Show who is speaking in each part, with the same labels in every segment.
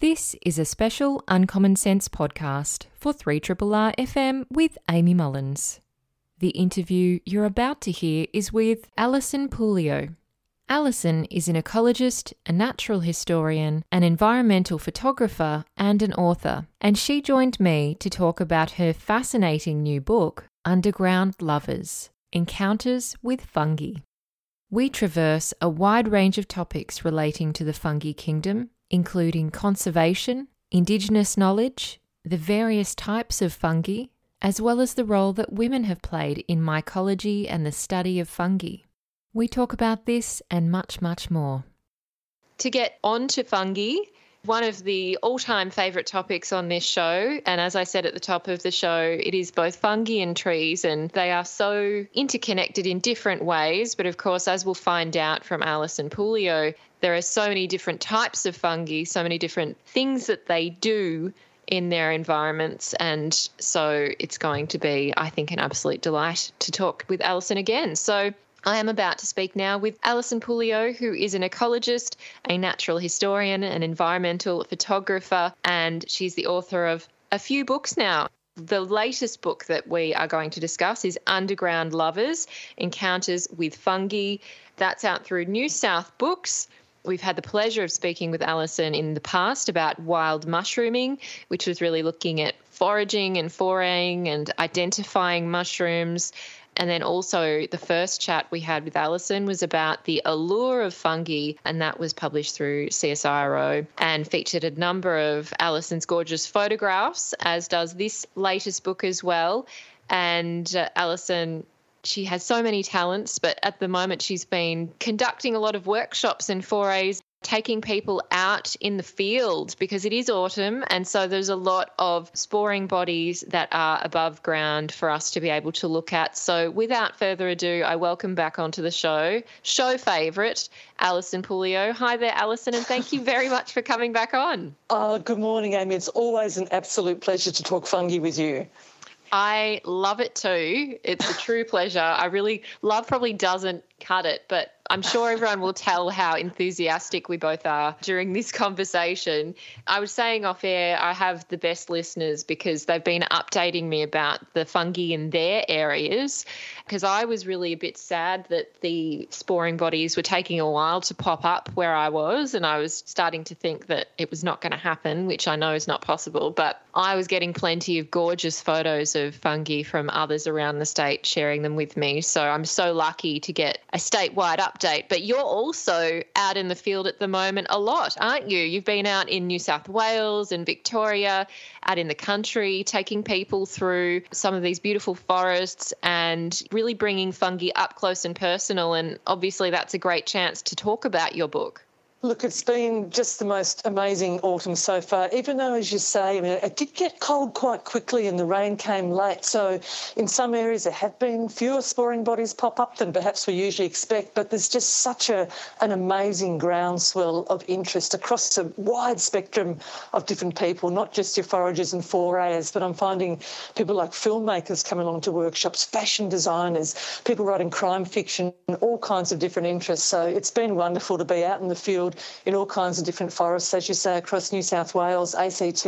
Speaker 1: This is a special Uncommon Sense podcast for 3RRR FM with Amy Mullins. The interview you're about to hear is with Alison Pouliot. Alison is an ecologist, a natural historian, an environmental photographer, and an author, and she joined me to talk about her fascinating new book, Underground Lovers Encounters with Fungi. We traverse a wide range of topics relating to the fungi kingdom, including conservation, indigenous knowledge, the various types of fungi, as well as the role that women have played in mycology and the study of fungi. We talk about this and much, much more.
Speaker 2: To get on to fungi, one of the all time favourite topics on this show. And as I said at the top of the show, it is both fungi and trees, and they are so interconnected in different ways. But of course, as we'll find out from Alison Pouliot, there are so many different types of fungi, so many different things that they do in their environments. And so it's going to be, I think, an absolute delight to talk with Alison again. So I am about to speak now with Alison Pouliot, who is an ecologist, a natural historian, an environmental photographer, and she's the author of a few books now. The latest book that we are going to discuss is Underground Lovers Encounters with Fungi. That's out through New South Books. We've had the pleasure of speaking with Alison in the past about wild mushrooming, which was really looking at foraging and foraying and identifying mushrooms. And then also, the first chat we had with Alison was about the allure of fungi, and that was published through CSIRO and featured a number of Alison's gorgeous photographs, as does this latest book as well. And uh, Alison she has so many talents, but at the moment she's been conducting a lot of workshops and forays taking people out in the field because it is autumn and so there's a lot of sporing bodies that are above ground for us to be able to look at. So without further ado, I welcome back onto the show, show favourite, Alison Pouliot. Hi there, Alison, and thank you very much for coming back on.
Speaker 3: Oh, good morning, Amy. It's always an absolute pleasure to talk fungi with you.
Speaker 2: I love it too. It's a true pleasure. I really love probably doesn't cut it, but I'm sure everyone will tell how enthusiastic we both are during this conversation. I was saying off air, I have the best listeners because they've been updating me about the fungi in their areas. Because I was really a bit sad that the sporing bodies were taking a while to pop up where I was, and I was starting to think that it was not going to happen, which I know is not possible. But I was getting plenty of gorgeous photos of fungi from others around the state sharing them with me. So I'm so lucky to get a statewide update. But you're also out in the field at the moment a lot, aren't you? You've been out in New South Wales and Victoria, out in the country, taking people through some of these beautiful forests and really bringing fungi up close and personal. And obviously, that's a great chance to talk about your book.
Speaker 3: Look, it's been just the most amazing autumn so far, even though, as you say, I mean, it did get cold quite quickly and the rain came late. So, in some areas, there have been fewer sporing bodies pop up than perhaps we usually expect, but there's just such a, an amazing groundswell of interest across a wide spectrum of different people, not just your foragers and forayers, but I'm finding people like filmmakers coming along to workshops, fashion designers, people writing crime fiction, all kinds of different interests. So, it's been wonderful to be out in the field in all kinds of different forests, as you say, across New South Wales, ACT,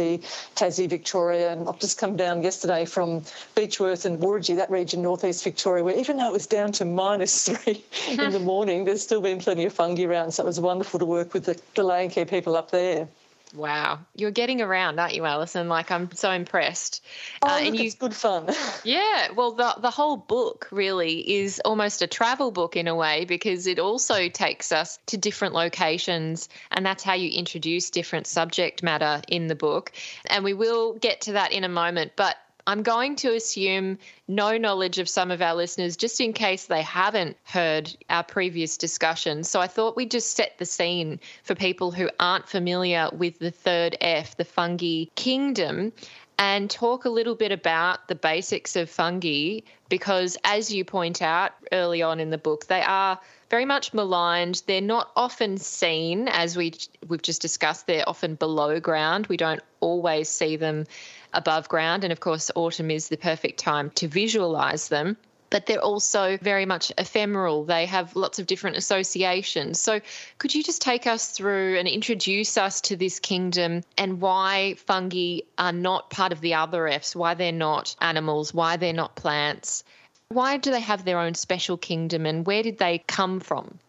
Speaker 3: Tassie, Victoria. And I've just come down yesterday from Beechworth and Warragee, that region, northeast Victoria, where even though it was down to minus three in the morning, there's still been plenty of fungi around. So it was wonderful to work with the, the Landcare people up there.
Speaker 2: Wow, you're getting around, aren't you, Alison? Like I'm so impressed.
Speaker 3: Oh, uh, and you, it's good fun.
Speaker 2: yeah, well, the the whole book really is almost a travel book in a way because it also takes us to different locations, and that's how you introduce different subject matter in the book. And we will get to that in a moment, but I'm going to assume no knowledge of some of our listeners just in case they haven't heard our previous discussion. So I thought we'd just set the scene for people who aren't familiar with the third F, the fungi kingdom, and talk a little bit about the basics of fungi because, as you point out early on in the book, they are very much maligned. They're not often seen, as we we've just discussed. They're often below ground. We don't always see them above ground. And of course, autumn is the perfect time to visualize them. but they're also very much ephemeral. They have lots of different associations. So, could you just take us through and introduce us to this kingdom and why fungi are not part of the other Fs, why they're not animals, why they're not plants? Why do they have their own special kingdom and where did they come from?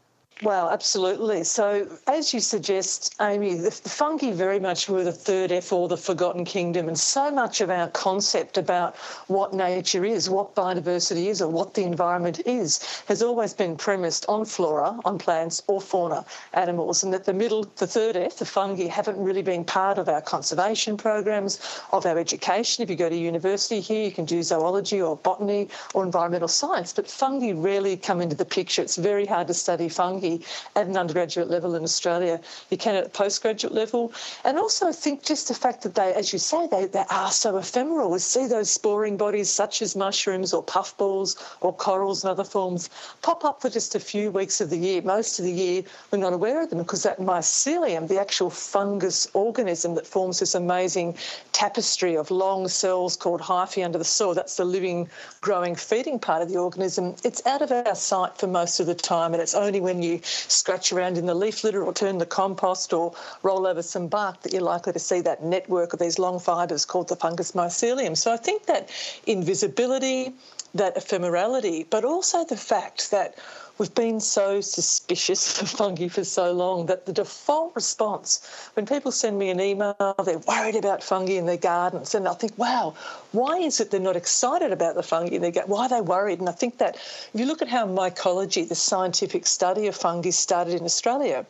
Speaker 3: Well, absolutely. So, as you suggest, Amy, the, fungi very much were the third F or the forgotten kingdom, and so much of our concept about what nature is, what biodiversity is, or what the environment is, has always been premised on flora, on plants or fauna, animals, and that the middle, the third F, the fungi, haven't really been part of our conservation programs, of our education. If you go to university here, you can do zoology or botany or environmental science, but fungi rarely come into the picture. It's very hard to study fungi at an undergraduate level in Australia. You can at a postgraduate level. And also I think just the fact that they, as you say, they, they are so ephemeral. We see those sporing bodies such as mushrooms or puffballs or corals and other forms pop up for just a few weeks of the year. Most of the year we're not aware of them because that mycelium, the actual fungus organism that forms this amazing tapestry of long cells called hyphae under the soil, that's the living, growing, feeding part of the organism, it's out of our sight for most of the time and it's only when you scratch around in the leaf litter or turn the compost or roll over some bark that you're likely to see that network of these long fibres called the fungus mycelium. So I think that invisibility, that ephemerality, but also the fact that we've been so suspicious of fungi for so long that the default response when people send me an email, they're worried about fungi in their gardens, and I think, wow, why is it they're not excited about the fungi in their? Why are they worried? And I think that if you look at how mycology, the scientific study of fungi, started in Australia,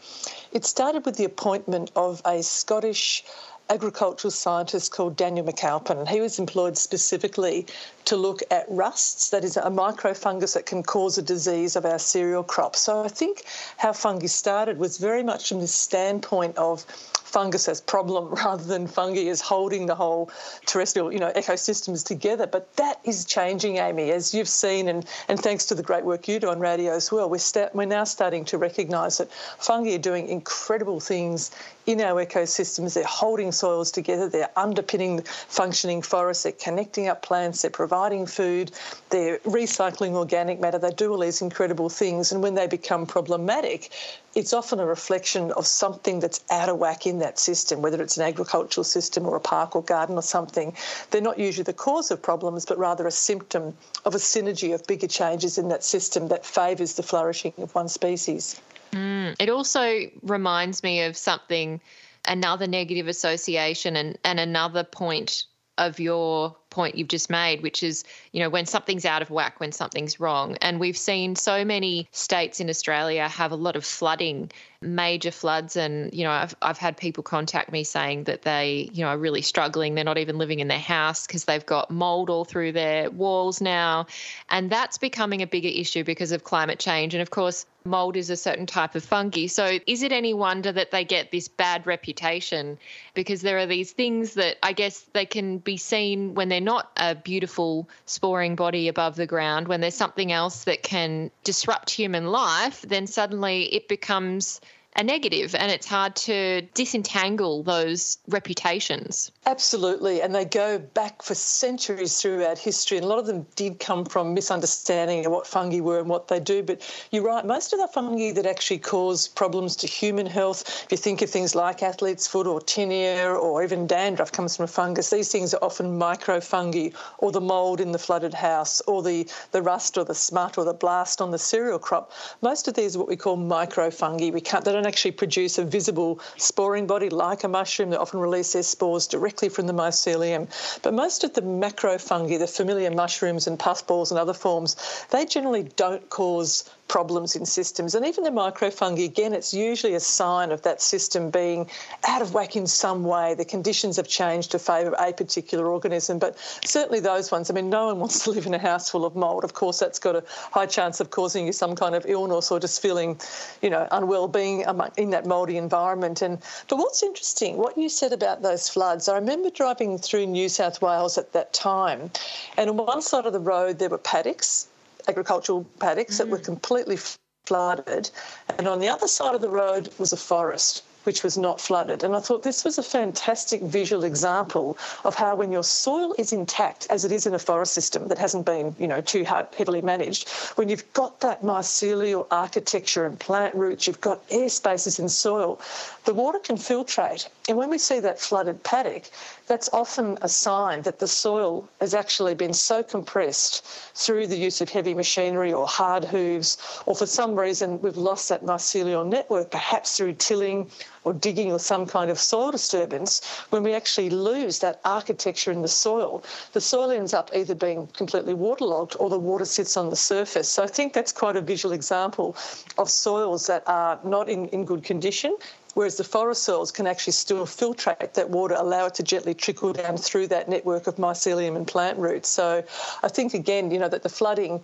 Speaker 3: it started with the appointment of a Scottish agricultural scientist called Daniel McAlpine, and he was employed specifically to look at rusts, that is a microfungus that can cause a disease of our cereal crops. So I think how fungi started was very much from the standpoint of fungus as problem rather than fungi as holding the whole terrestrial, you know, ecosystems together. But that is changing, Amy, as you've seen, and, and thanks to the great work you do on radio as well. We're, sta- we're now starting to recognise that fungi are doing incredible things in our ecosystems. They're holding soils together, they're underpinning functioning forests, they're connecting up plants, they're providing food, they're recycling organic matter. They do all these incredible things. And when they become problematic, it's often a reflection of something that's out of whack in that system, whether it's an agricultural system or a park or garden or something. They're not usually the cause of problems, but rather a symptom of a synergy of bigger changes in that system that favours the flourishing of one species.
Speaker 2: Mm. It also reminds me of something, another negative association, and, and another point of your point you've just made, which is, you know, when something's out of whack, when something's wrong. And we've seen so many states in Australia have a lot of flooding, major floods. And, you know, I've, I've had people contact me saying that they, you know, are really struggling. They're not even living in their house because they've got mold all through their walls now. And that's becoming a bigger issue because of climate change. And of course, mold is a certain type of fungi. So is it any wonder that they get this bad reputation? Because there are these things that I guess they can be seen when they're not a beautiful sporing body above the ground, when there's something else that can disrupt human life, then suddenly it becomes a negative and it's hard to disentangle those reputations.
Speaker 3: Absolutely. And they go back for centuries throughout history. And a lot of them did come from misunderstanding of what fungi were and what they do. But you're right, most of the fungi that actually cause problems to human health, if you think of things like athlete's foot or tinea or even dandruff comes from a fungus, these things are often microfungi or the mould in the flooded house or the, the rust or the smut or the blast on the cereal crop. Most of these are what we call microfungi. We can't, they don't don't actually produce a visible sporing body like a mushroom. They often release their spores directly from the mycelium. But most of the macrofungi, the familiar mushrooms and puffballs and other forms, they generally don't cause problems in systems. And even the microfungi, again, it's usually a sign of that system being out of whack in some way. The conditions have changed to favour a particular organism. But certainly those ones, I mean, no one wants to live in a house full of mould. Of course, that's got a high chance of causing you some kind of illness or just feeling, you know, unwell being in that mouldy environment. And But what's interesting, what you said about those floods, I remember driving through New South Wales at that time, and on one side of the road there were paddocks agricultural paddocks mm. that were mm. completely flooded, and on the other side of the road was a forest. which was not flooded. And I thought this was a fantastic visual example of how when your soil is intact, as it is in a forest system that hasn't been, you know, too heavily managed, when you've got that mycelial architecture and plant roots, you've got air spaces in soil, the water can filtrate. And when we see that flooded paddock, that's often a sign that the soil has actually been so compressed through the use of heavy machinery or hard hooves, or for some reason we've lost that mycelial network, perhaps through tilling or digging or some kind of soil disturbance, when we actually lose that architecture in the soil, the soil ends up either being completely waterlogged or the water sits on the surface. So I think that's quite a visual example of soils that are not in, in good condition whereas the forest soils can actually still filtrate that water, allow it to gently trickle down through that network of mycelium and plant roots. So I think, again, you know, that the flooding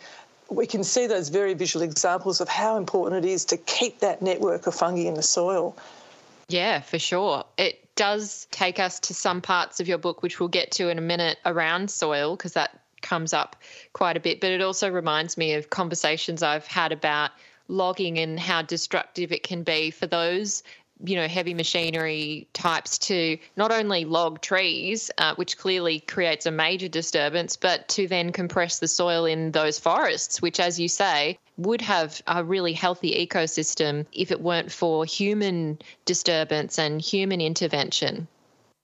Speaker 3: we can see those very visual examples of how important it is to keep that network of fungi in the soil.
Speaker 2: Yeah, for sure. It does take us to some parts of your book, which we'll get to in a minute, around soil, because that comes up quite a bit. But it also reminds me of conversations I've had about logging and how destructive it can be for those you know, heavy machinery types to not only log trees, uh, which clearly creates a major disturbance, but to then compress the soil in those forests, which, as you say, would have a really healthy ecosystem if it weren't for human disturbance and human intervention.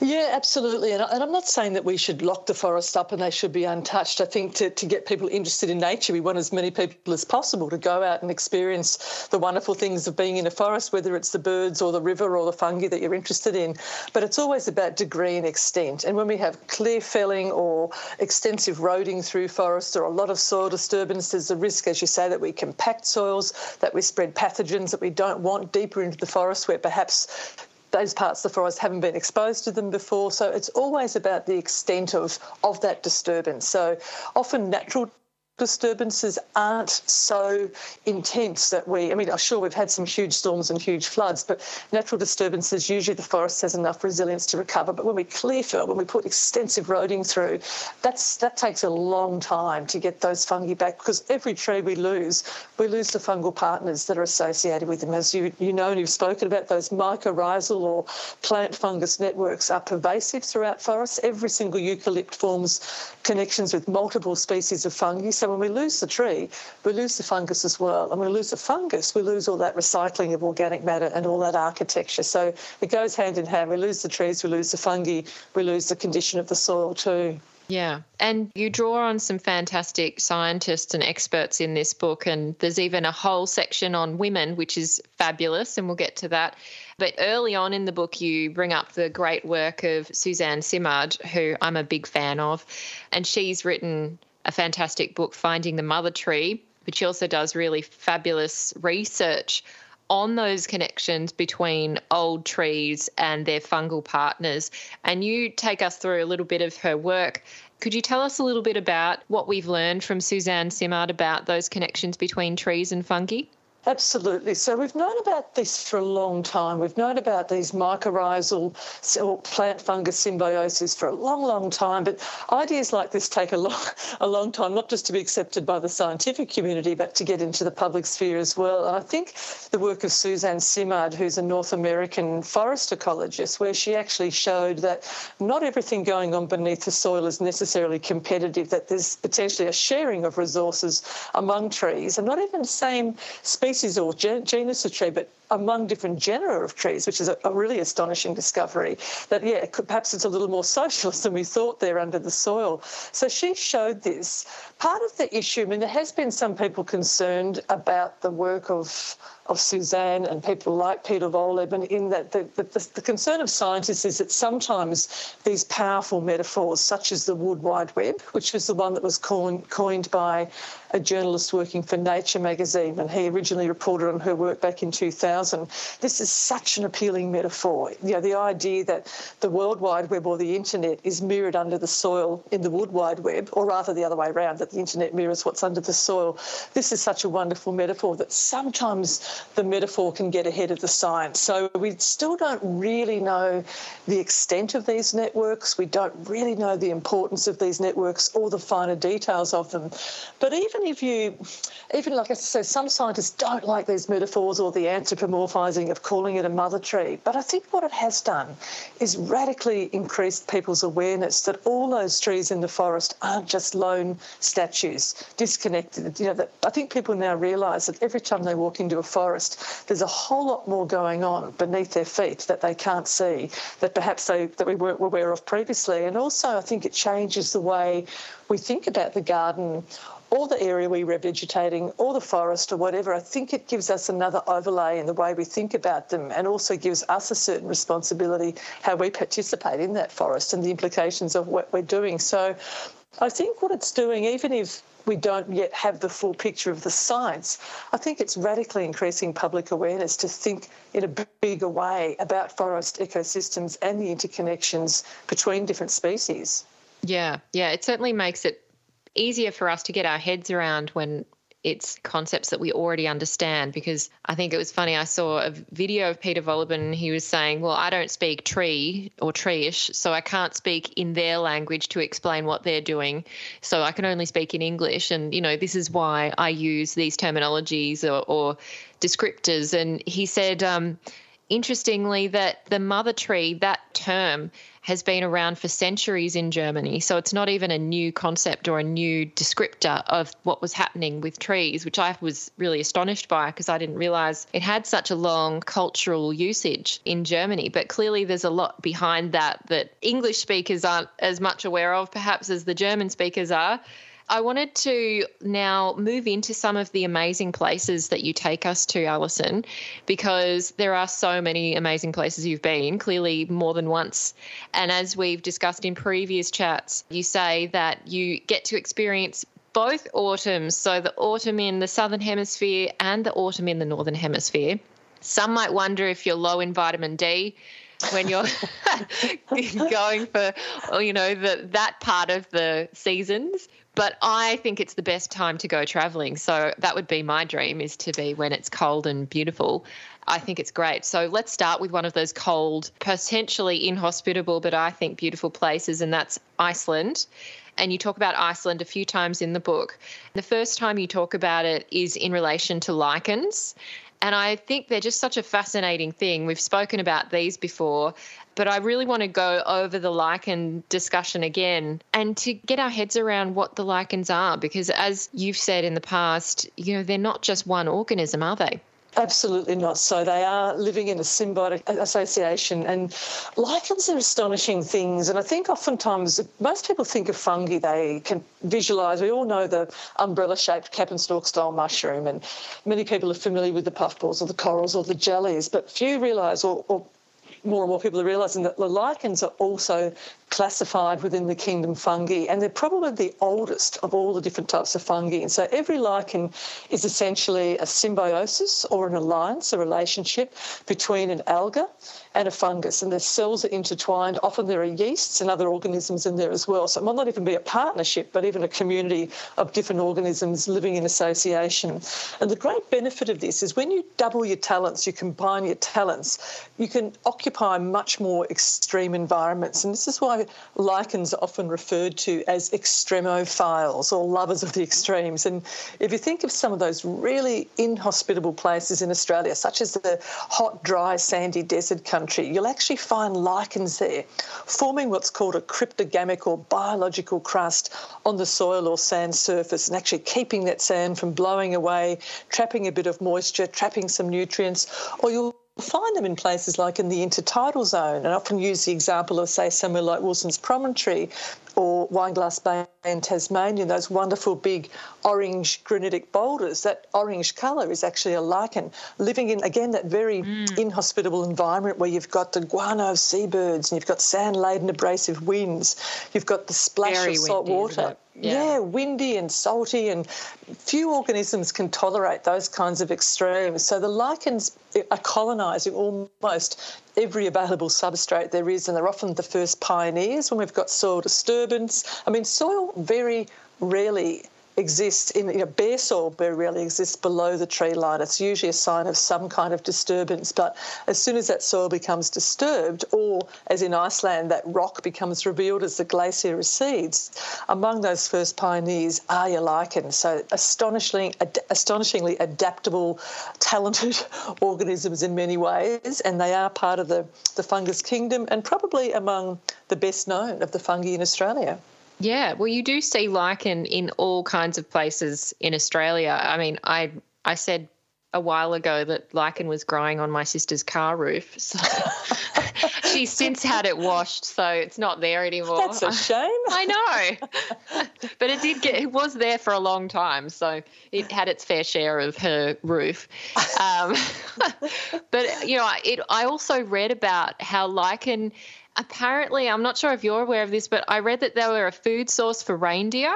Speaker 3: Yeah, absolutely. And, I'm not saying that we should lock the forest up and they should be untouched. I think to, to get people interested in nature, we want as many people as possible to go out and experience the wonderful things of being in a forest, whether it's the birds or the river or the fungi that you're interested in. But it's always about degree and extent. And when we have clear felling or extensive roading through forests or a lot of soil disturbance, there's a risk, as you say, that we compact soils, that we spread pathogens that we don't want deeper into the forest where perhaps those parts of the forest haven't been exposed to them before. So it's always about the extent of, of that disturbance. So often natural disturbances aren't so intense that we, I mean, I'm sure we've had some huge storms and huge floods, but natural disturbances, usually the forest has enough resilience to recover. But when we clear fill, when we put extensive roading through, that's that takes a long time to get those fungi back because every tree we lose, we lose the fungal partners that are associated with them. As you, you know and you've spoken about, those mycorrhizal or plant fungus networks are pervasive throughout forests. Every single eucalypt forms connections with multiple species of fungi. So when we lose the tree, we lose the fungus as well. And when we lose the fungus, we lose all that recycling of organic matter and all that architecture. So it goes hand in hand. We lose the trees, we lose the fungi, we lose the condition of the soil too.
Speaker 2: Yeah. And you draw on some fantastic scientists and experts in this book. And there's even a whole section on women, which is fabulous. And we'll get to that. But early on in the book, you bring up the great work of Suzanne Simard, who I'm a big fan of. And she's written a fantastic book, Finding the Mother Tree, but she also does really fabulous research on those connections between old trees and their fungal partners. And you take us through a little bit of her work. Could you tell us a little bit about what we've learned from Suzanne Simard about those connections between trees and fungi?
Speaker 3: Absolutely. So we've known about this for a long time. We've known about these mycorrhizal or plant fungus symbiosis for a long, long time. But ideas like this take a long, a long time, not just to be accepted by the scientific community, but to get into the public sphere as well. And I think the work of Suzanne Simard, who's a North American forest ecologist, where she actually showed that not everything going on beneath the soil is necessarily competitive, that there's potentially a sharing of resources among trees, and not even the same species species or genus of tree, but among different genera of trees, which is a, a really astonishing discovery. That, yeah, could, perhaps it's a little more socialist than we thought there under the soil. So she showed this. Part of the issue, I mean, there has been some people concerned about the work of of Suzanne and people like Peter Wohlleben in that the, the, the, concern of scientists is that sometimes these powerful metaphors, such as the Wood Wide Web, which was the one that was coined, coined by a journalist working for Nature magazine, and he originally reported on her work back in 2000. This is such an appealing metaphor. You know, the idea that the World Wide Web or the internet is mirrored under the soil in the Wood Wide Web, or rather the other way around, that the internet mirrors what's under the soil. This is such a wonderful metaphor that sometimes the metaphor can get ahead of the science. So we still don't really know the extent of these networks. We don't really know the importance of these networks or the finer details of them. But even if you, even like I said, some scientists don't like these metaphors or the anthropomorphic anthropomorphising, of calling it a mother tree. But I think what it has done is radically increased people's awareness that all those trees in the forest aren't just lone statues, disconnected. You know, that I think people now realise that every time they walk into a forest, there's a whole lot more going on beneath their feet that they can't see, that perhaps they that we weren't aware of previously. And also, I think it changes the way we think about the garden or the area we're revegetating or the forest or whatever, I think it gives us another overlay in the way we think about them and also gives us a certain responsibility how we participate in that forest and the implications of what we're doing. So I think what it's doing, even if we don't yet have the full picture of the science, I think it's radically increasing public awareness to think in a bigger way about forest ecosystems and the interconnections between different species.
Speaker 2: Yeah, yeah, it certainly makes it easier for us to get our heads around when it's concepts that we already understand because I think it was funny. I saw a video of Peter and he was saying, Well, I don't speak tree or treeish, so I can't speak in their language to explain what they're doing. So I can only speak in English. And, you know, this is why I use these terminologies or, or descriptors. And he said, um, interestingly, that the mother tree, that term, has been around for centuries in Germany. So it's not even a new concept or a new descriptor of what was happening with trees, which I was really astonished by because I didn't realize it had such a long cultural usage in Germany. But clearly, there's a lot behind that that English speakers aren't as much aware of, perhaps, as the German speakers are. I wanted to now move into some of the amazing places that you take us to, Alison, because there are so many amazing places you've been, clearly more than once. And as we've discussed in previous chats, you say that you get to experience both autumns, so the autumn in the southern hemisphere and the autumn in the northern hemisphere. Some might wonder if you're low in vitamin D when you're going for you know the, that part of the seasons but I think it's the best time to go traveling. So that would be my dream is to be when it's cold and beautiful. I think it's great. So let's start with one of those cold, potentially inhospitable, but I think beautiful places, and that's Iceland. And you talk about Iceland a few times in the book. The first time you talk about it is in relation to lichens. And I think they're just such a fascinating thing. We've spoken about these before, but I really want to go over the lichen discussion again and to get our heads around what the lichens are, because as you've said in the past, you know, they're not just one organism, are they?
Speaker 3: Absolutely not. So they are living in a symbiotic association, and lichens are astonishing things. And I think oftentimes most people think of fungi, they can visualise. We all know the umbrella-shaped cap and stalk style mushroom, and many people are familiar with the puffballs or the corals or the jellies, but few realise or, or more and more people are realising that the lichens are also classified within the kingdom fungi, and they're probably the oldest of all the different types of fungi. And so every lichen is essentially a symbiosis or an alliance, a relationship between an alga and a fungus, and the cells are intertwined. Often there are yeasts and other organisms in there as well. So it might not even be a partnership, but even a community of different organisms living in association. And the great benefit of this is when you double your talents, you combine your talents, you can occupy much more extreme environments. And this is why lichens are often referred to as extremophiles or lovers of the extremes. And if you think of some of those really inhospitable places in Australia, such as the hot, dry, sandy desert country, you'll actually find lichens there forming what's called a cryptogamic or biological crust on the soil or sand surface and actually keeping that sand from blowing away, trapping a bit of moisture, trapping some nutrients, or you'll find them in places like in the intertidal zone. And often use the example of, say, somewhere like Wilson's Promontory or Wineglass Bay in Tasmania, those wonderful big orange granitic boulders. That orange colour is actually a lichen living in, again, that very mm. inhospitable environment where you've got the guano of seabirds and you've got sand laden abrasive winds, you've got the splash very of salt windy, water. Yeah. yeah. windy and salty, and few organisms can tolerate those kinds of extremes. So the lichens are colonising almost every available substrate there is, and they're often the first pioneers when we've got soil disturbance. I mean, soil very rarely exists in you know, bare soil very rarely exists below the tree line. It's usually a sign of some kind of disturbance. But as soon as that soil becomes disturbed, or as in Iceland, that rock becomes revealed as the glacier recedes, among those first pioneers are your lichens. So astonishingly, ad- astonishingly adaptable, talented organisms in many ways, and they are part of the, the fungus kingdom and probably among the best known of the fungi in Australia.
Speaker 2: Yeah, well, you do see lichen in all kinds of places in Australia. I mean, I I said a while ago that lichen was growing on my sister's car roof. So she's since had it washed, so it's not there anymore.
Speaker 3: That's a shame.
Speaker 2: I know, but it did get it was there for a long time, so it had its fair share of her roof. Um, but you know, it. I also read about how lichen apparently, I'm not sure if you're aware of this, but I read that they were a food source for reindeer.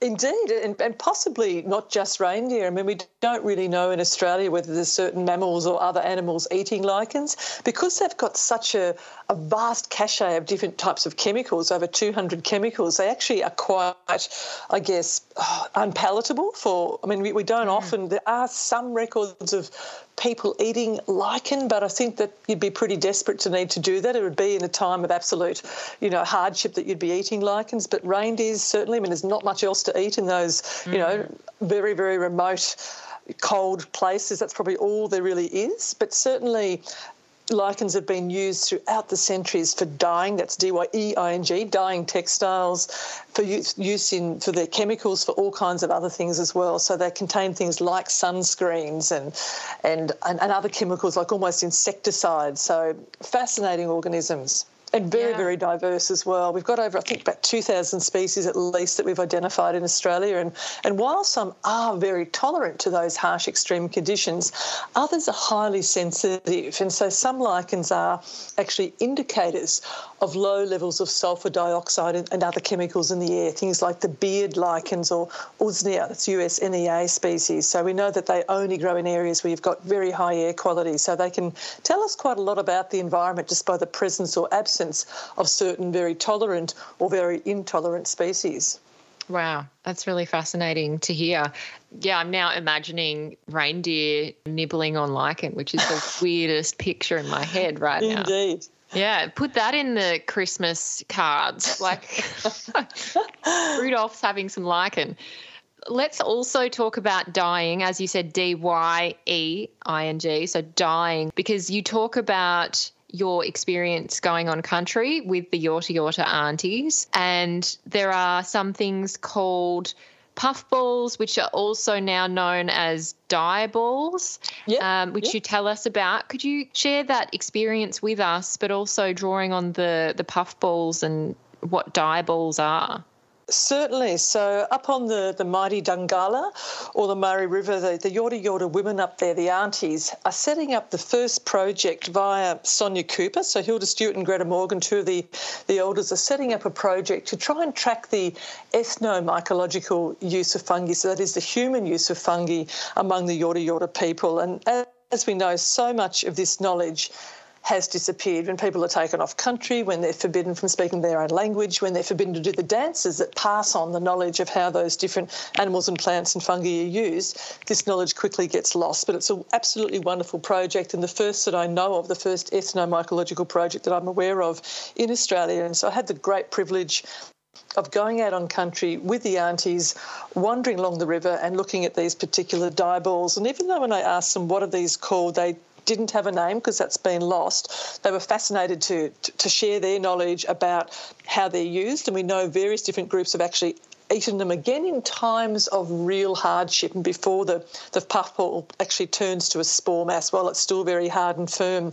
Speaker 3: Indeed, and, and, possibly not just reindeer. I mean, we don't really know in Australia whether there's certain mammals or other animals eating lichens because they've got such a, a vast cache of different types of chemicals, over 200 chemicals. They actually are quite, I guess, oh, unpalatable for. I mean, we, we don't mm. often. There are some records of people eating lichen, but I think that you'd be pretty desperate to need to do that. It would be in a time of absolute, you know, hardship that you'd be eating lichens. But reindeers certainly. I mean, there's not much else to eat in those, mm. you know, mm. very very remote cold places. That's probably all there really is. But certainly, lichens have been used throughout the centuries for dyeing. That's D-Y-E-I-N-G, dyeing textiles, for use, use in for their chemicals, for all kinds of other things as well. So they contain things like sunscreens and and and, and other chemicals like almost insecticides. So fascinating organisms and very, yeah. very diverse as well. We've got over, I think, about 2,000 species at least that we've identified in Australia. And, and while some are very tolerant to those harsh extreme conditions, others are highly sensitive. And so some lichens are actually indicators of low levels of sulfur dioxide and, and other chemicals in the air, things like the beard lichens or Usnea, that's USNEA species. So we know that they only grow in areas where you've got very high air quality. So they can tell us quite a lot about the environment just by the presence or absence of certain very tolerant or very intolerant species.
Speaker 2: Wow, that's really fascinating to hear. Yeah, I'm now imagining reindeer nibbling on lichen, which is the weirdest picture in my head right
Speaker 3: now. Indeed.
Speaker 2: Yeah, put that in the Christmas cards. Like Rudolph's having some lichen. Let's also talk about dying, as you said, D Y E I N G. So dying, because you talk about your experience going on country with the Yorta Yorta aunties. And there are some things called puffballs, which are also now known as dye balls, yep, um, which yep. you tell us about. Could you share that experience with us, but also drawing on the, the puffballs and what dye balls are?
Speaker 3: Certainly. So up on the, the mighty Dungala or the Murray River, the, the Yorta Yorta women up there, the aunties, are setting up the first project via Sonia Cooper. So Hilda Stewart and Greta Morgan, two of the, the elders, are setting up a project to try and track the ethnomycological use of fungi. So that is the human use of fungi among the Yorta Yorta people. And as we know, so much of this knowledge has disappeared when people are taken off country, when they're forbidden from speaking their own language, when they're forbidden to do the dances that pass on the knowledge of how those different animals and plants and fungi are used, this knowledge quickly gets lost. But it's an absolutely wonderful project and the first that I know of, the first ethnomycological project that I'm aware of in Australia. And so I had the great privilege of going out on country with the aunties, wandering along the river and looking at these particular dye balls. And even though when I asked them what are these called, they didn't have a name because that's been lost. They were fascinated to, to, share their knowledge about how they're used, and we know various different groups have actually eaten them again in times of real hardship and before the, the puffball actually turns to a spore mass while it's still very hard and firm.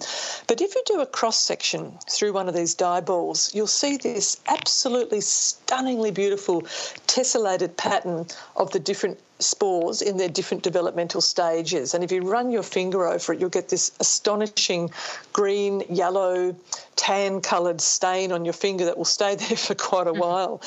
Speaker 3: But if you do a cross section through one of these dye balls, you'll see this absolutely stunningly beautiful tessellated pattern of the different spores in their different developmental stages. And if you run your finger over it, you'll get this astonishing green, yellow, tan coloured stain on your finger that will stay there for quite a mm-hmm. while.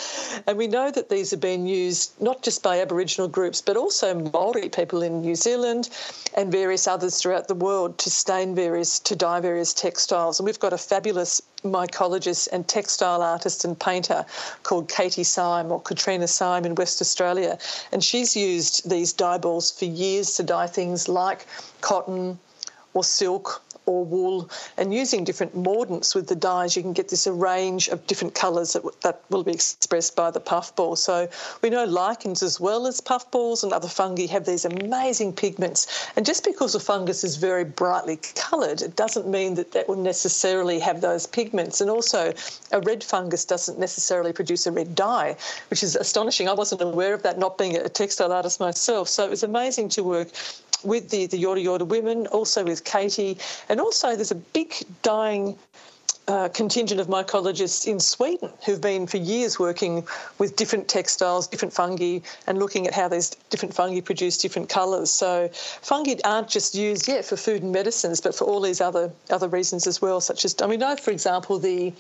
Speaker 3: And we know that these have been used not just by Aboriginal groups, but also Maori people in New Zealand and various others throughout the world to stain various, to dye various textiles. And we've got a fabulous mycologist and textile artist and painter called Katie Syme or Katrina Syme in West Australia. And she's used these dye balls for years to dye things like cotton or silk or wool, and using different mordants with the dyes, you can get this range of different colours that, that will be expressed by the puffball. So we know lichens as well as puffballs and other fungi have these amazing pigments. And just because a fungus is very brightly coloured, it doesn't mean that that will necessarily have those pigments. And also, a red fungus doesn't necessarily produce a red dye, which is astonishing. I wasn't aware of that, not being a textile artist myself. So it was amazing to work with the, the Yorta Yorta women, also with Katie, and also there's a big dying uh, contingent of mycologists in Sweden who've been for years working with different textiles, different fungi, and looking at how these different fungi produce different colours. So fungi aren't just used yet for food and medicines, but for all these other other reasons as well, such as I mean, know for example the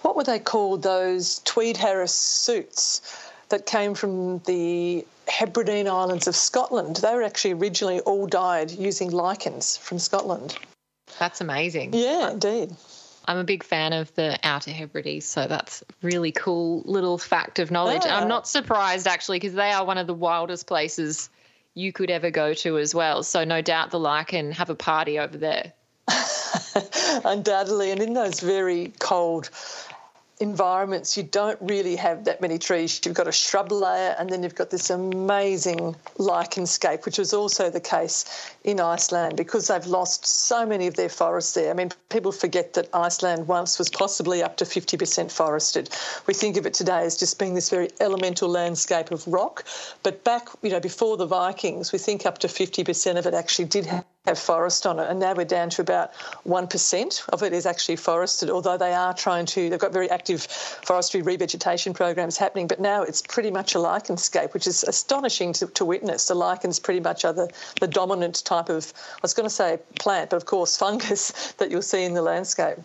Speaker 3: what were they called? Those tweed Harris suits that came from the Hebridean Islands of Scotland. They were actually originally all dyed using lichens from Scotland.
Speaker 2: That's amazing.
Speaker 3: Yeah, indeed.
Speaker 2: I'm a big fan of the Outer Hebrides, so that's really cool little fact of knowledge. I'm not surprised actually because they are one of the wildest places you could ever go to as well. So no doubt the lichen have a party over there.
Speaker 3: Undoubtedly, and in those very cold environments, you don't really have that many trees. You've got a shrub layer, and then you've got this amazing lichenscape, which was also the case in Iceland because they've lost so many of their forests there. I mean, people forget that Iceland once was possibly up to 50% forested. We think of it today as just being this very elemental landscape of rock, but back, you know, before the Vikings, we think up to 50% of it actually did have have forest on it, and now we're down to about 1% of it is actually forested, although they are trying to, they've got very active forestry revegetation programs happening, but now it's pretty much a lichenscape, which is astonishing to, to witness. The lichens pretty much are the, the dominant type of, I was going to say plant, but of course fungus that you'll see in the landscape.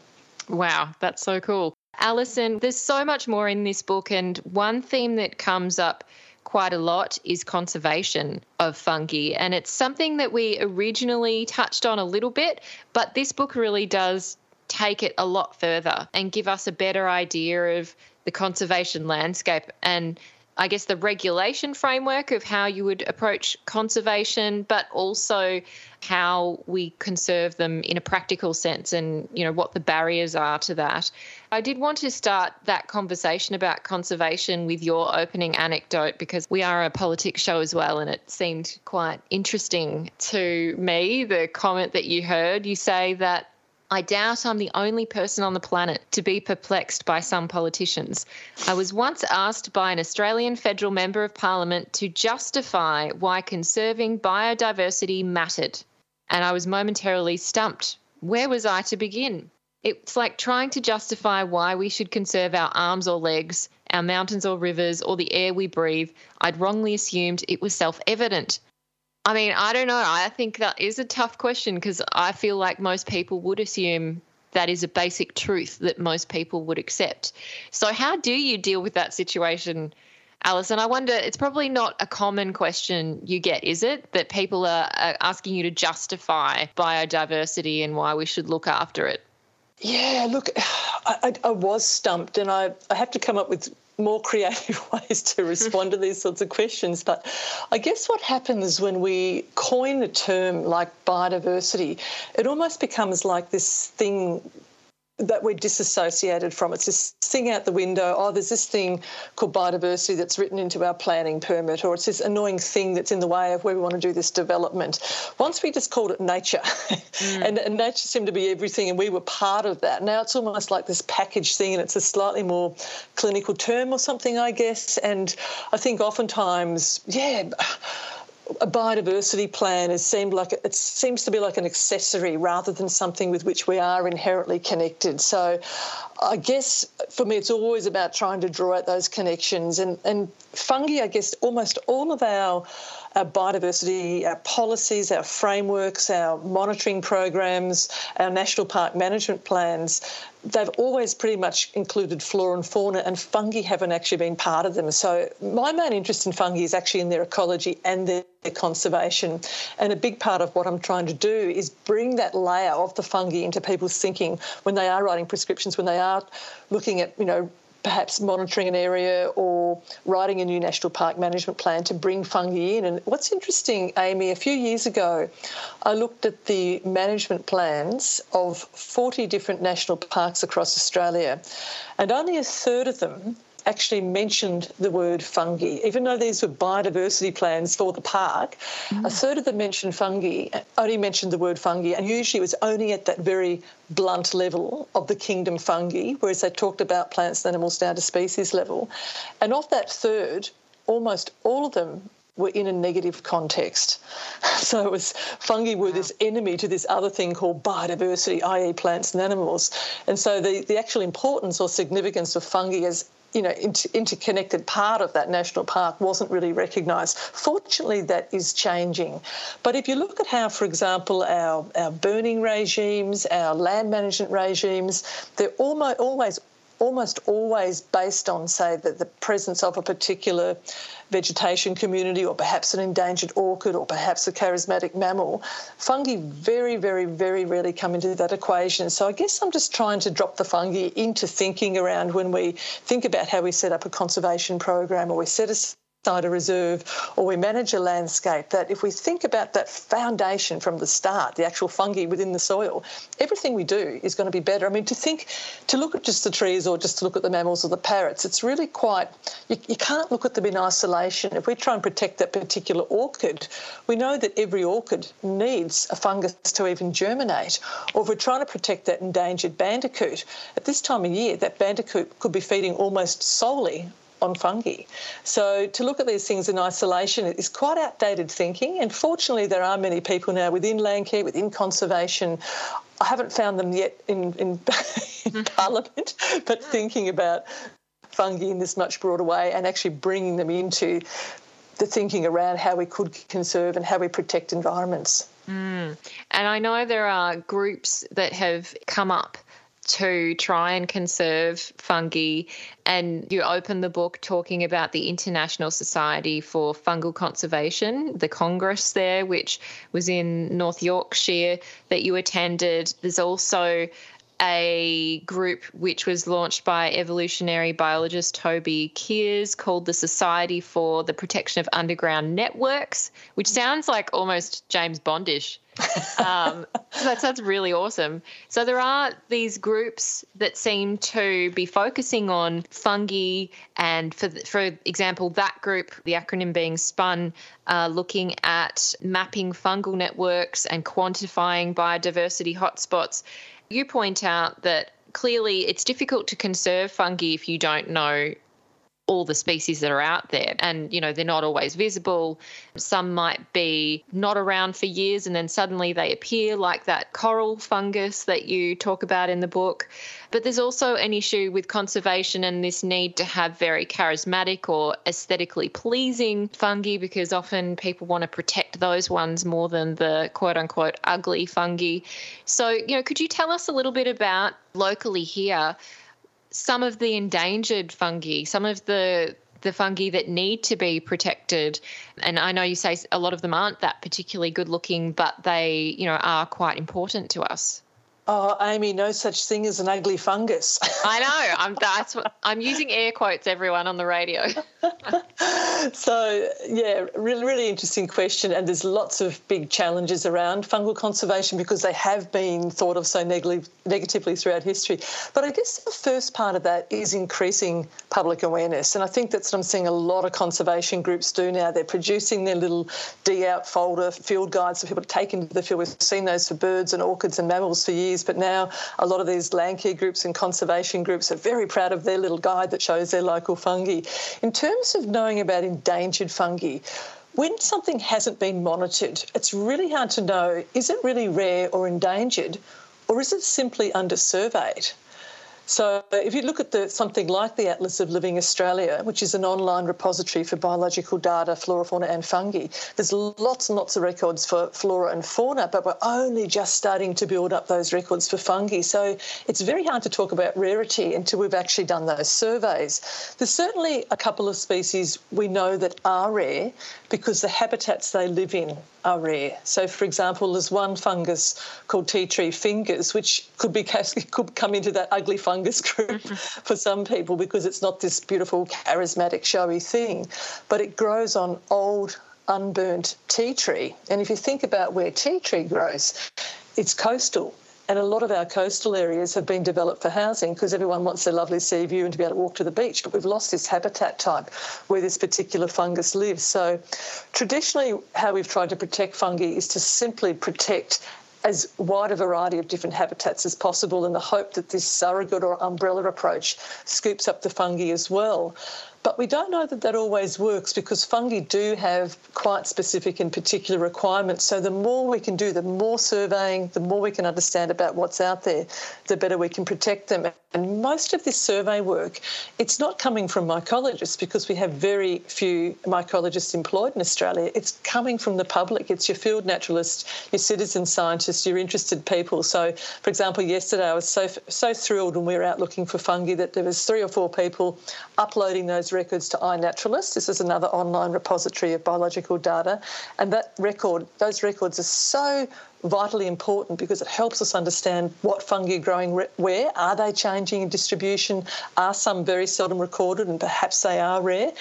Speaker 2: Wow, that's so cool. Alison, there's so much more in this book, and one theme that comes up quite a lot is conservation of fungi. And it's something that we originally touched on a little bit, but this book really does take it a lot further and give us a better idea of the conservation landscape and I guess, the regulation framework of how you would approach conservation, but also how we conserve them in a practical sense and, you know, what the barriers are to that. I did want to start that conversation about conservation with your opening anecdote because we are a politics show as well, and it seemed quite interesting to me the comment that you heard. You say that I doubt I'm the only person on the planet to be perplexed by some politicians. I was once asked by an Australian federal member of parliament to justify why conserving biodiversity mattered, and I was momentarily stumped. Where was I to begin? It's like trying to justify why we should conserve our arms or legs, our mountains or rivers, or the air we breathe. I'd wrongly assumed it was self evident. I mean, I don't know. I think that is a tough question because I feel like most people would assume that is a basic truth that most people would accept. So, how do you deal with that situation, Alison? I wonder, it's probably not a common question you get, is it? That people are, are asking you to justify biodiversity and why we should look after it?
Speaker 3: Yeah, look, I, I, was stumped, and I, I have to come up with more creative ways to respond to these sorts of questions. But I guess what happens when we coin a term like biodiversity, it almost becomes like this thing that we're disassociated from. It's this thing out the window. Oh, there's this thing called biodiversity that's written into our planning permit, or it's this annoying thing that's in the way of where we want to do this development. Once we just called it nature, mm. and, and, nature seemed to be everything, and we were part of that. Now it's almost like this package thing, and it's a slightly more clinical term or something, I guess. And I think oftentimes, yeah a biodiversity plan has seemed like it seems to be like an accessory rather than something with which we are inherently connected. So, I guess for me, it's always about trying to draw out those connections and and fungi. I guess almost all of our our biodiversity, our policies, our frameworks, our monitoring programs, our national park management plans, they've always pretty much included flora and fauna, and fungi haven't actually been part of them. So, my main interest in fungi is actually in their ecology and their conservation. And a big part of what I'm trying to do is bring that layer of the fungi into people's thinking when they are writing prescriptions, when they are looking at, you know, perhaps monitoring an area or writing a new national park management plan to bring fungi in. And what's interesting, Amy, a few years ago, I looked at the management plans of 40 different national parks across Australia, and only a third of them actually mentioned the word fungi. Even though these were biodiversity plans for the park, mm. a third of them mentioned fungi, only mentioned the word fungi, and usually it was only at that very blunt level of the kingdom fungi, whereas they talked about plants and animals down to species level. And of that third, almost all of them were in a negative context. So it was fungi were this enemy to this other thing called biodiversity, i.e., plants and animals. And so the, the actual importance or significance of fungi as you know, inter- interconnected part of that national park wasn't really recognised. Fortunately, that is changing. But if you look at how, for example, our, our burning regimes, our land management regimes, they're almost always almost always based on, say, the, the presence of a particular vegetation community or perhaps an endangered orchid or perhaps a charismatic mammal. Fungi very, very, very rarely come into that equation. So I guess I'm just trying to drop the fungi into thinking around when we think about how we set up a conservation program or we set a a reserve or we manage a landscape, that if we think about that foundation from the start, the actual fungi within the soil, everything we do is going to be better. I mean, to think, to look at just the trees or just to look at the mammals or the parrots, it's really quite, you, you can't look at them in isolation. If we try and protect that particular orchid, we know that every orchid needs a fungus to even germinate. Or if we're trying to protect that endangered bandicoot, at this time of year, that bandicoot could be feeding almost solely on fungi. So to look at these things in isolation is quite outdated thinking. And fortunately, there are many people now within landcare, within conservation. I haven't found them yet in, in, in mm-hmm. Parliament, but thinking about fungi in this much broader way and actually bringing them into the thinking around how we could conserve and how we protect environments.
Speaker 2: Mm. And I know there are groups that have come up to try and conserve fungi. And you open the book talking about the International Society for Fungal Conservation, the Congress there, which was in North Yorkshire that you attended. There's also a group which was launched by evolutionary biologist Toby Kiers called the Society for the Protection of Underground Networks, which sounds like almost James Bondish. um, that sounds really awesome. So there are these groups that seem to be focusing on fungi, and for for example, that group, the acronym being SPUN, uh, looking at mapping fungal networks and quantifying biodiversity hotspots. You point out that clearly it's difficult to conserve fungi if you don't know all the species that are out there. And you know they're not always visible. Some might be not around for years and then suddenly they appear like that coral fungus that you talk about in the book. But there's also an issue with conservation and this need to have very charismatic or aesthetically pleasing fungi because often people want to protect those ones more than the quote unquote ugly fungi. So you know could you tell us a little bit about locally here some of the endangered fungi, some of the the fungi that need to be protected. And I know you say a lot of them aren't that particularly good looking, but they, you know, are quite important to us.
Speaker 3: Oh, Amy, no such thing as an ugly fungus.
Speaker 2: I know. I'm that's what I'm using air quotes. Everyone on the radio.
Speaker 3: so yeah, really, really interesting question. And there's lots of big challenges around fungal conservation because they have been thought of so neg- negatively throughout history. But I guess the first part of that is increasing public awareness, and I think that's what I'm seeing a lot of conservation groups do now. They're producing their little D out folder field guides for people to take into the field. We've seen those for birds and orchids and mammals for years but now a lot of these land care groups and conservation groups are very proud of their little guide that shows their local fungi. In terms of knowing about endangered fungi, when something hasn't been monitored, it's really hard to know is it really rare or endangered, or is it simply under surveyed? So if you look at the, something like the Atlas of Living Australia, which is an online repository for biological data, flora, fauna and fungi, there's lots and lots of records for flora and fauna, but we're only just starting to build up those records for fungi. So it's very hard to talk about rarity until we've actually done those surveys. There's certainly a couple of species we know that are rare because the habitats they live in are rare. So, for example, there's one fungus called tea tree fingers, which could be could come into that ugly fungus group mm-hmm. for some people because it's not this beautiful, charismatic, showy thing, but it grows on old, unburnt tea tree. And if you think about where tea tree grows, it's coastal. And a lot of our coastal areas have been developed for housing because everyone wants a lovely sea view and to be able to walk to the beach. But we've lost this habitat type where this particular fungus lives. So, traditionally, how we've tried to protect fungi is to simply protect as wide a variety of different habitats as possible in the hope that this surrogate or umbrella approach scoops up the fungi as well. But we don't know that that always works because fungi do have quite specific and particular requirements. So the more we can do, the more surveying, the more we can understand about what's out there, the better we can protect them. And most of this survey work, it's not coming from mycologists because we have very few mycologists employed in Australia. It's coming from the public. It's your field naturalists, your citizen scientists, your interested people. So, for example, yesterday I was so so thrilled when we were out looking for fungi that there was three or four people uploading those records to iNaturalist. This is another online repository of biological data. And that record, those records are so vitally important because it helps us understand what fungi are growing where. Are they changing in distribution? Are some very seldom recorded and perhaps they are rare?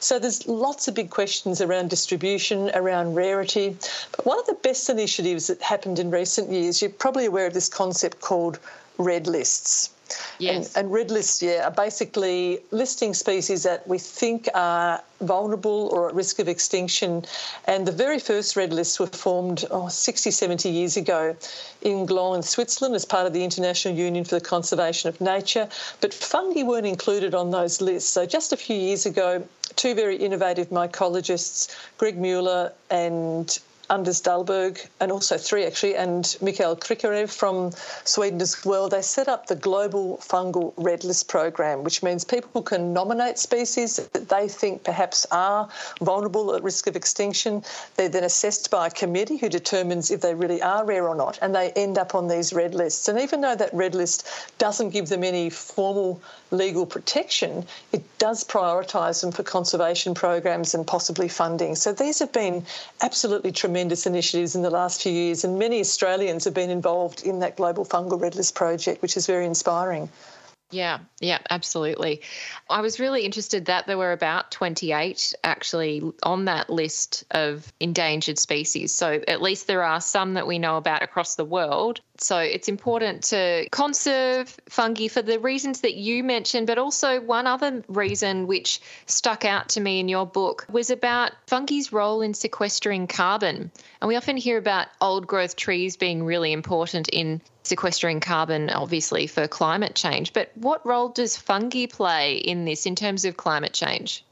Speaker 3: So there's lots of big questions around distribution, around rarity. But one of the best initiatives that happened in recent years, you're probably aware of this concept called red lists.
Speaker 2: Yes.
Speaker 3: And, and red lists, yeah, are basically listing species that we think are vulnerable or at risk of extinction. And the very first red lists were formed oh, 60, 70 years ago in Gland in Switzerland as part of the International Union for the Conservation of Nature. But fungi weren't included on those lists. So just a few years ago, two very innovative mycologists, Greg Mueller and Anders Dahlberg, and also three actually, and Mikael Krikarev from Sweden as well. They set up the Global Fungal Red List program, which means people can nominate species that they think perhaps are vulnerable at risk of extinction. They're then assessed by a committee who determines if they really are rare or not, and they end up on these red lists. And even though that red list doesn't give them any formal legal protection, it does prioritise them for conservation programs and possibly funding. So these have been absolutely tremendous initiatives in the last few years, and many Australians have been involved in that Global Fungal Red List project, which is very inspiring.
Speaker 2: Yeah, yeah, absolutely. I was really interested that there were about 28 actually on that list of endangered species. So at least there are some that we know about across the world. So it's important to conserve fungi for the reasons that you mentioned, but also one other reason which stuck out to me in your book was about fungi's role in sequestering carbon. And we often hear about old growth trees being really important in sequestering carbon, obviously, for climate change. But what role does fungi play in this in terms of climate change?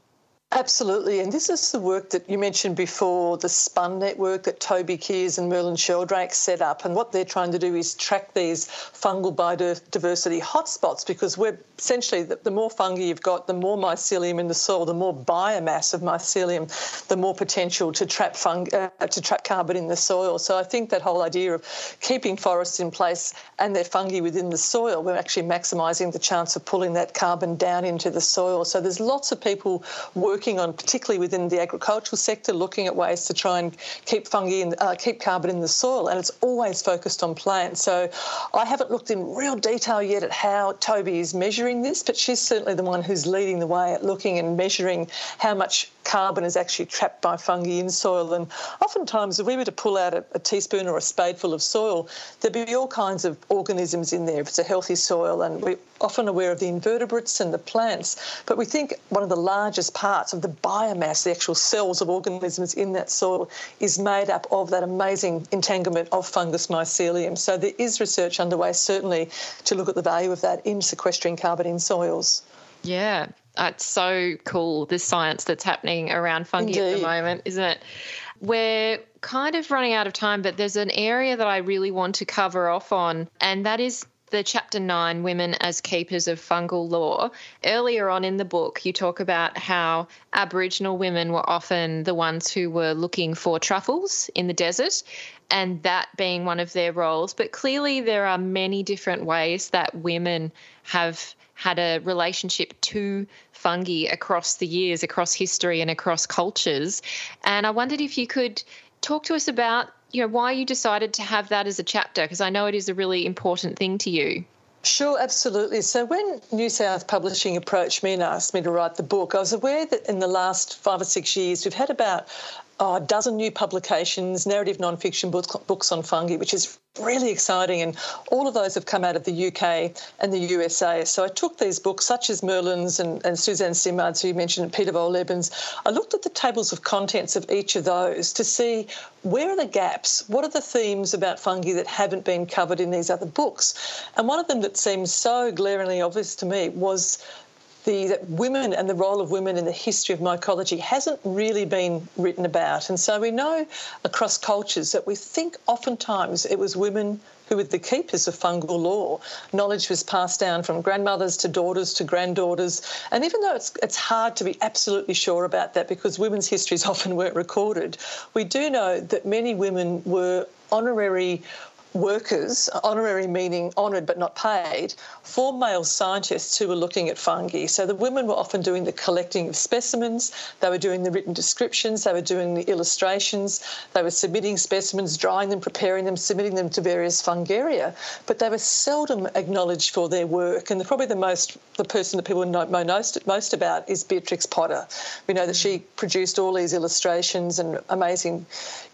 Speaker 3: Absolutely. And this is the work that you mentioned before, the SPUN network that Toby Kiers and Merlin Sheldrake set up. And what they're trying to do is track these fungal biodiversity hotspots because we're essentially the, the more fungi you've got, the more mycelium in the soil, the more biomass of mycelium, the more potential to trap fung- uh, to trap carbon in the soil. So I think that whole idea of keeping forests in place and their fungi within the soil, we're actually maximising the chance of pulling that carbon down into the soil. So there's lots of people working working on, particularly within the agricultural sector, looking at ways to try and keep fungi and uh, keep carbon in the soil, and it's always focused on plants. So I haven't looked in real detail yet at how Toby is measuring this, but she's certainly the one who's leading the way at looking and measuring how much carbon is actually trapped by fungi in soil. And oftentimes, if we were to pull out a, a teaspoon or a spadeful of soil, there'd be all kinds of organisms in there if it's a healthy soil. And we're often aware of the invertebrates and the plants, but we think one of the largest parts of the biomass, the actual cells of organisms in that soil, is made up of that amazing entanglement of fungus mycelium. So there is research underway, certainly, to look at the value of that in sequestering carbon in soils.
Speaker 2: Yeah, it's so cool, this science that's happening around fungi Indeed. at the moment, isn't it? We're kind of running out of time, but there's an area that I really want to cover off on, and that is the chapter nine, Women as Keepers of Fungal Lore, earlier on in the book, you talk about how Aboriginal women were often the ones who were looking for truffles in the desert and that being one of their roles. But clearly, there are many different ways that women have had a relationship to fungi across the years, across history, and across cultures. And I wondered if you could talk to us about you know why you decided to have that as a chapter because I know it is a really important thing to you.
Speaker 3: Sure, absolutely. So when New South Publishing approached me and asked me to write the book, I was aware that in the last five or six years we've had about a dozen new publications, narrative non-fiction books, books on fungi, which is really exciting. And all of those have come out of the UK and the USA. So I took these books, such as Merlin's and, and Suzanne Simard's, who you mentioned, Peter Wohllebens. I looked at the tables of contents of each of those to see where are the gaps? What are the themes about fungi that haven't been covered in these other books? And one of them that seems so glaringly obvious to me was the women and the role of women in the history of mycology hasn't really been written about. And so we know across cultures that we think oftentimes it was women who were the keepers of fungal lore. Knowledge was passed down from grandmothers to daughters to granddaughters. And even though it's, it's hard to be absolutely sure about that because women's histories often weren't recorded, we do know that many women were honorary workers, honorary meaning honoured but not paid, for male scientists who were looking at fungi. So the women were often doing the collecting of specimens, they were doing the written descriptions, they were doing the illustrations, they were submitting specimens, drying them, preparing them, submitting them to various fungaria, but they were seldom acknowledged for their work. And the, probably the most, the person that people know most, most about is Beatrix Potter. We know that she produced all these illustrations and amazing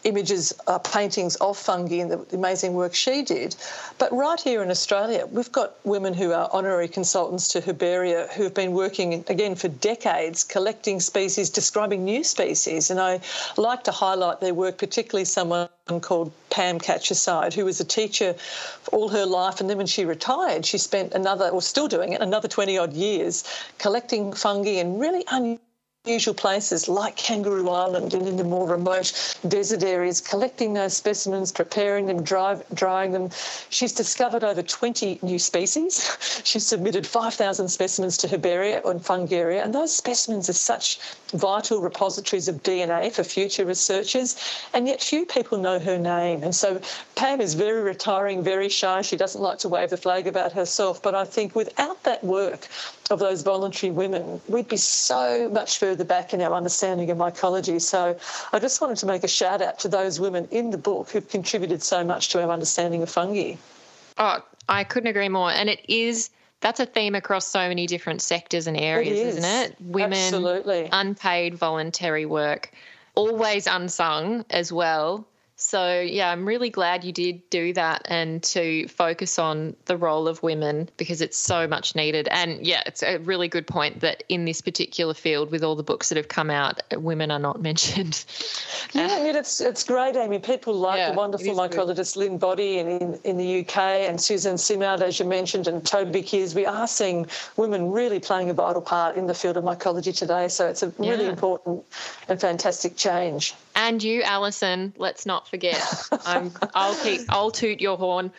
Speaker 3: images, uh, paintings of fungi and the amazing work she did. But right here in Australia, we've got women who are honorary consultants to Herbaria who have been working, again, for decades, collecting species, describing new species. And I like to highlight their work, particularly someone called Pam Catcheside, who was a teacher all her life. And then when she retired, she spent another, or still doing it, another 20 odd years collecting fungi and really unusual unusual places like Kangaroo Island and in the more remote desert areas, collecting those specimens, preparing them, dry, drying them. She's discovered over 20 new species. She's submitted 5,000 specimens to Herbaria and Fungaria, and those specimens are such vital repositories of DNA for future researchers, and yet few people know her name. And so Pam is very retiring, very shy. She doesn't like to wave the flag about herself, but I think without that work of those voluntary women, we'd be so much further back in our understanding of mycology. So I just wanted to make a shout out to those women in the book who've contributed so much to our understanding of fungi.
Speaker 2: Oh, I couldn't agree more. And it is that's a theme across so many different sectors and areas, is. isn't it?
Speaker 3: Women, Absolutely.
Speaker 2: unpaid voluntary work, always unsung as well. So, yeah, I'm really glad you did do that and to focus on the role of women because it's so much needed. And yeah, it's a really good point that in this particular field, with all the books that have come out, women are not mentioned.
Speaker 3: Yeah, I mean, it's, it's great, Amy. People like yeah, the wonderful mycologist Lynne Boddy in, in, in, the UK and Susan Simard, as you mentioned, and Toby Kiers. We are seeing women really playing a vital part in the field of mycology today. So it's a really yeah. important and fantastic change.
Speaker 2: And you, Alison, let's not forget. I'm, I'll keep, I'll toot your horn.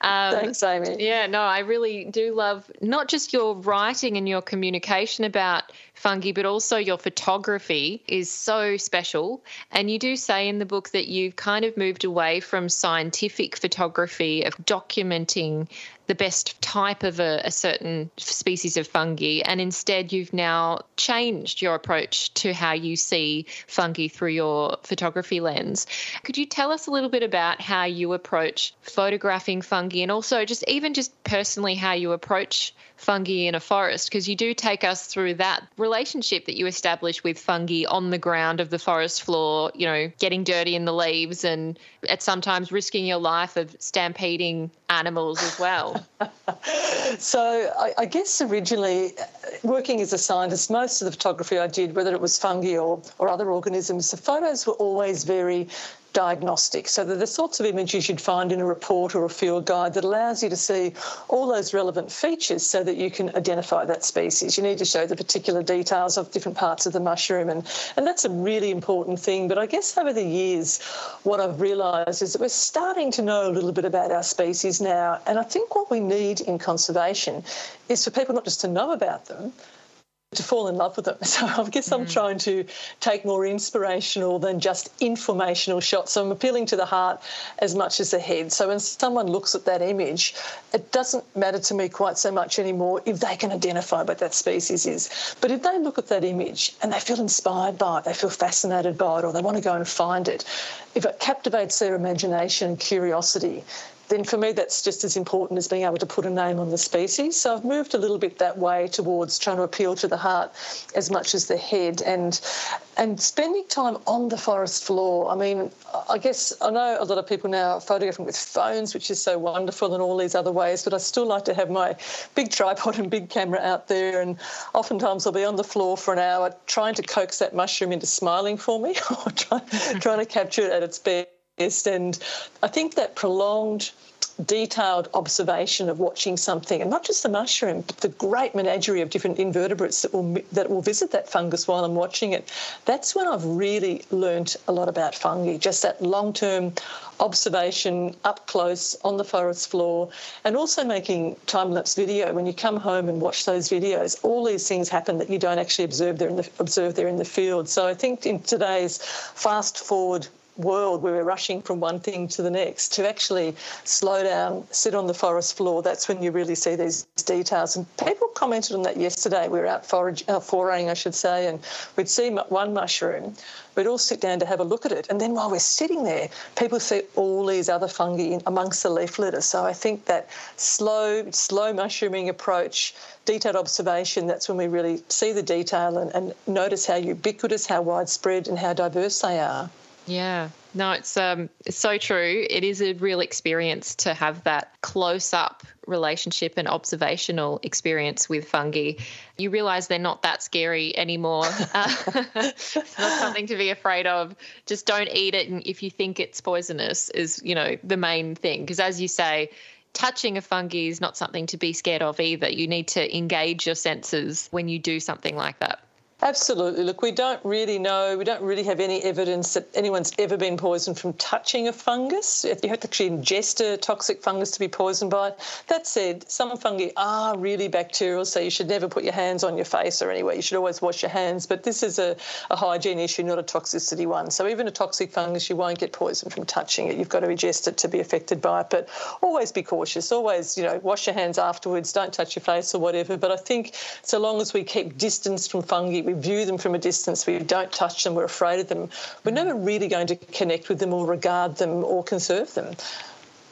Speaker 3: Um, Thanks, Amy.
Speaker 2: Yeah, no, I really do love not just your writing and your communication about fungi, but also your photography is so special. And you do say in the book that you've kind of moved away from scientific photography of documenting the best type of a, a, certain species of fungi, and instead you've now changed your approach to how you see fungi through your photography lens. Could you tell us a little bit about how you approach photographing fungi, and also just even just personally how you approach fungi in a forest because you do take us through that relationship that you establish with fungi on the ground of the forest floor, you know, getting dirty in the leaves and at sometimes risking your life of stampeding animals as well.
Speaker 3: so I, I guess originally uh, working as a scientist, most of the photography I did, whether it was fungi or, or other organisms, the photos were always very diagnostic. So they're the sorts of images you'd find in a report or a field guide that allows you to see all those relevant features so that you can identify that species. You need to show the particular details of different parts of the mushroom, and, and that's a really important thing. But I guess over the years, what I've realised is that we're starting to know a little bit about our species now, and I think what we need in conservation is for people not just to know about them, to fall in love with them. So I guess I'm mm. trying to take more inspirational than just informational shots. So I'm appealing to the heart as much as the head. So when someone looks at that image, it doesn't matter to me quite so much anymore if they can identify what that species is. But if they look at that image and they feel inspired by it, they feel fascinated by it, or they want to go and find it, if it captivates their imagination and curiosity, then for me that's just as important as being able to put a name on the species. So I've moved a little bit that way towards trying to appeal to the heart as much as the head and and spending time on the forest floor. I mean, I guess I know a lot of people now are photographing with phones, which is so wonderful and all these other ways, but I still like to have my big tripod and big camera out there and oftentimes I'll be on the floor for an hour trying to coax that mushroom into smiling for me or try, trying to capture it at its best and I think that prolonged detailed observation of watching something, and not just the mushroom, but the great menagerie of different invertebrates that will that will visit that fungus while I'm watching it. That's when I've really learnt a lot about fungi. Just that long-term observation up close on the forest floor, and also making time-lapse video. When you come home and watch those videos, all these things happen that you don't actually observe there in the observe there in the field. So I think in today's fast-forward world where we're rushing from one thing to the next to actually slow down, sit on the forest floor, that's when you really see these details. And people commented on that yesterday. We were out forage, uh, foraying, I should say, and we'd see one mushroom. We'd all sit down to have a look at it. And then while we're sitting there, people see all these other fungi amongst the leaf litter. So I think that slow, slow mushrooming approach, detailed observation, that's when we really see the detail and, and notice how ubiquitous, how widespread, and how diverse they are.
Speaker 2: Yeah. No, it's um it's so true. It is a real experience to have that close up relationship and observational experience with fungi. You realize they're not that scary anymore. Uh, it's not something to be afraid of. Just don't eat it and if you think it's poisonous is, you know, the main thing because as you say, touching a fungi is not something to be scared of either. You need to engage your senses when you do something like that.
Speaker 3: Absolutely. Look, we don't really know, we don't really have any evidence that anyone's ever been poisoned from touching a fungus. You have to actually ingest a toxic fungus to be poisoned by it. That said, some fungi are really bacterial, so you should never put your hands on your face or anywhere. You should always wash your hands. But this is a, a hygiene issue, not a toxicity one. So even a toxic fungus, you won't get poisoned from touching it. You've got to ingest it to be affected by it. But always be cautious. Always, you know, wash your hands afterwards. Don't touch your face or whatever. But I think so long as we keep distance from fungi, view them from a distance, we don't touch them, we're afraid of them, we're never really going to connect with them or regard them or conserve them.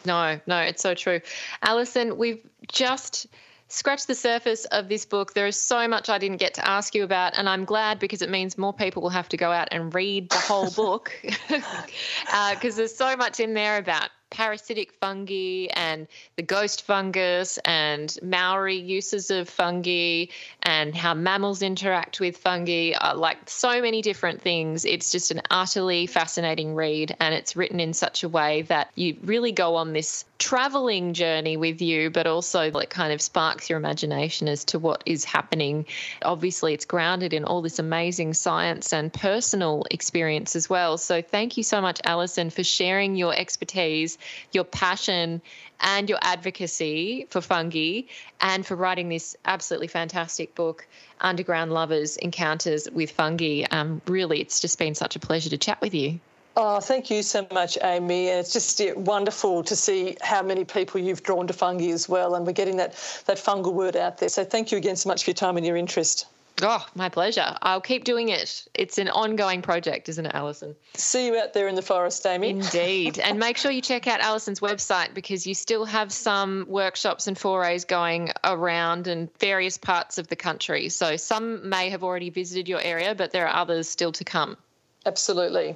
Speaker 2: No, no, it's so true. Alison, we've just scratched the surface of this book. There is so much I didn't get to ask you about, and I'm glad because it means more people will have to go out and read the whole book because uh, there's so much in there about parasitic fungi and the ghost fungus and Maori uses of fungi and how mammals interact with fungi, uh, like so many different things. It's just an utterly fascinating read, and it's written in such a way that you really go on this traveling journey with you, but also it kind of sparks your imagination as to what is happening. Obviously, it's grounded in all this amazing science and personal experience as well. So, thank you so much, Alison, for sharing your expertise your passion and your advocacy for fungi and for writing this absolutely fantastic book, Underground Lovers Encounters with Fungi. Um, really, it's just been such a pleasure to chat with you.
Speaker 3: Oh, thank you so much, Amy. And it's just wonderful to see how many people you've drawn to fungi as well. And we're getting that, that fungal word out there. So thank you again so much for your time and your interest.
Speaker 2: Oh, my pleasure. I'll keep doing it. It's an ongoing project, isn't it, Alison?
Speaker 3: See you out there in the forest, Amy.
Speaker 2: Indeed. and make sure you check out Alison's website because you still have some workshops and forays going around in various parts of the country. So some may have already visited your area, but there are others still to come.
Speaker 3: Absolutely.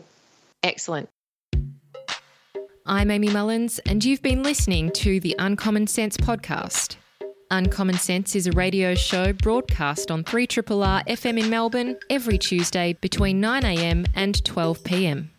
Speaker 2: Excellent.
Speaker 1: I'm Amy Mullins, and you've been listening to the Uncommon Sense podcast. Uncommon Sense is a radio show broadcast on 3RRR FM in Melbourne every Tuesday between 9am and 12pm.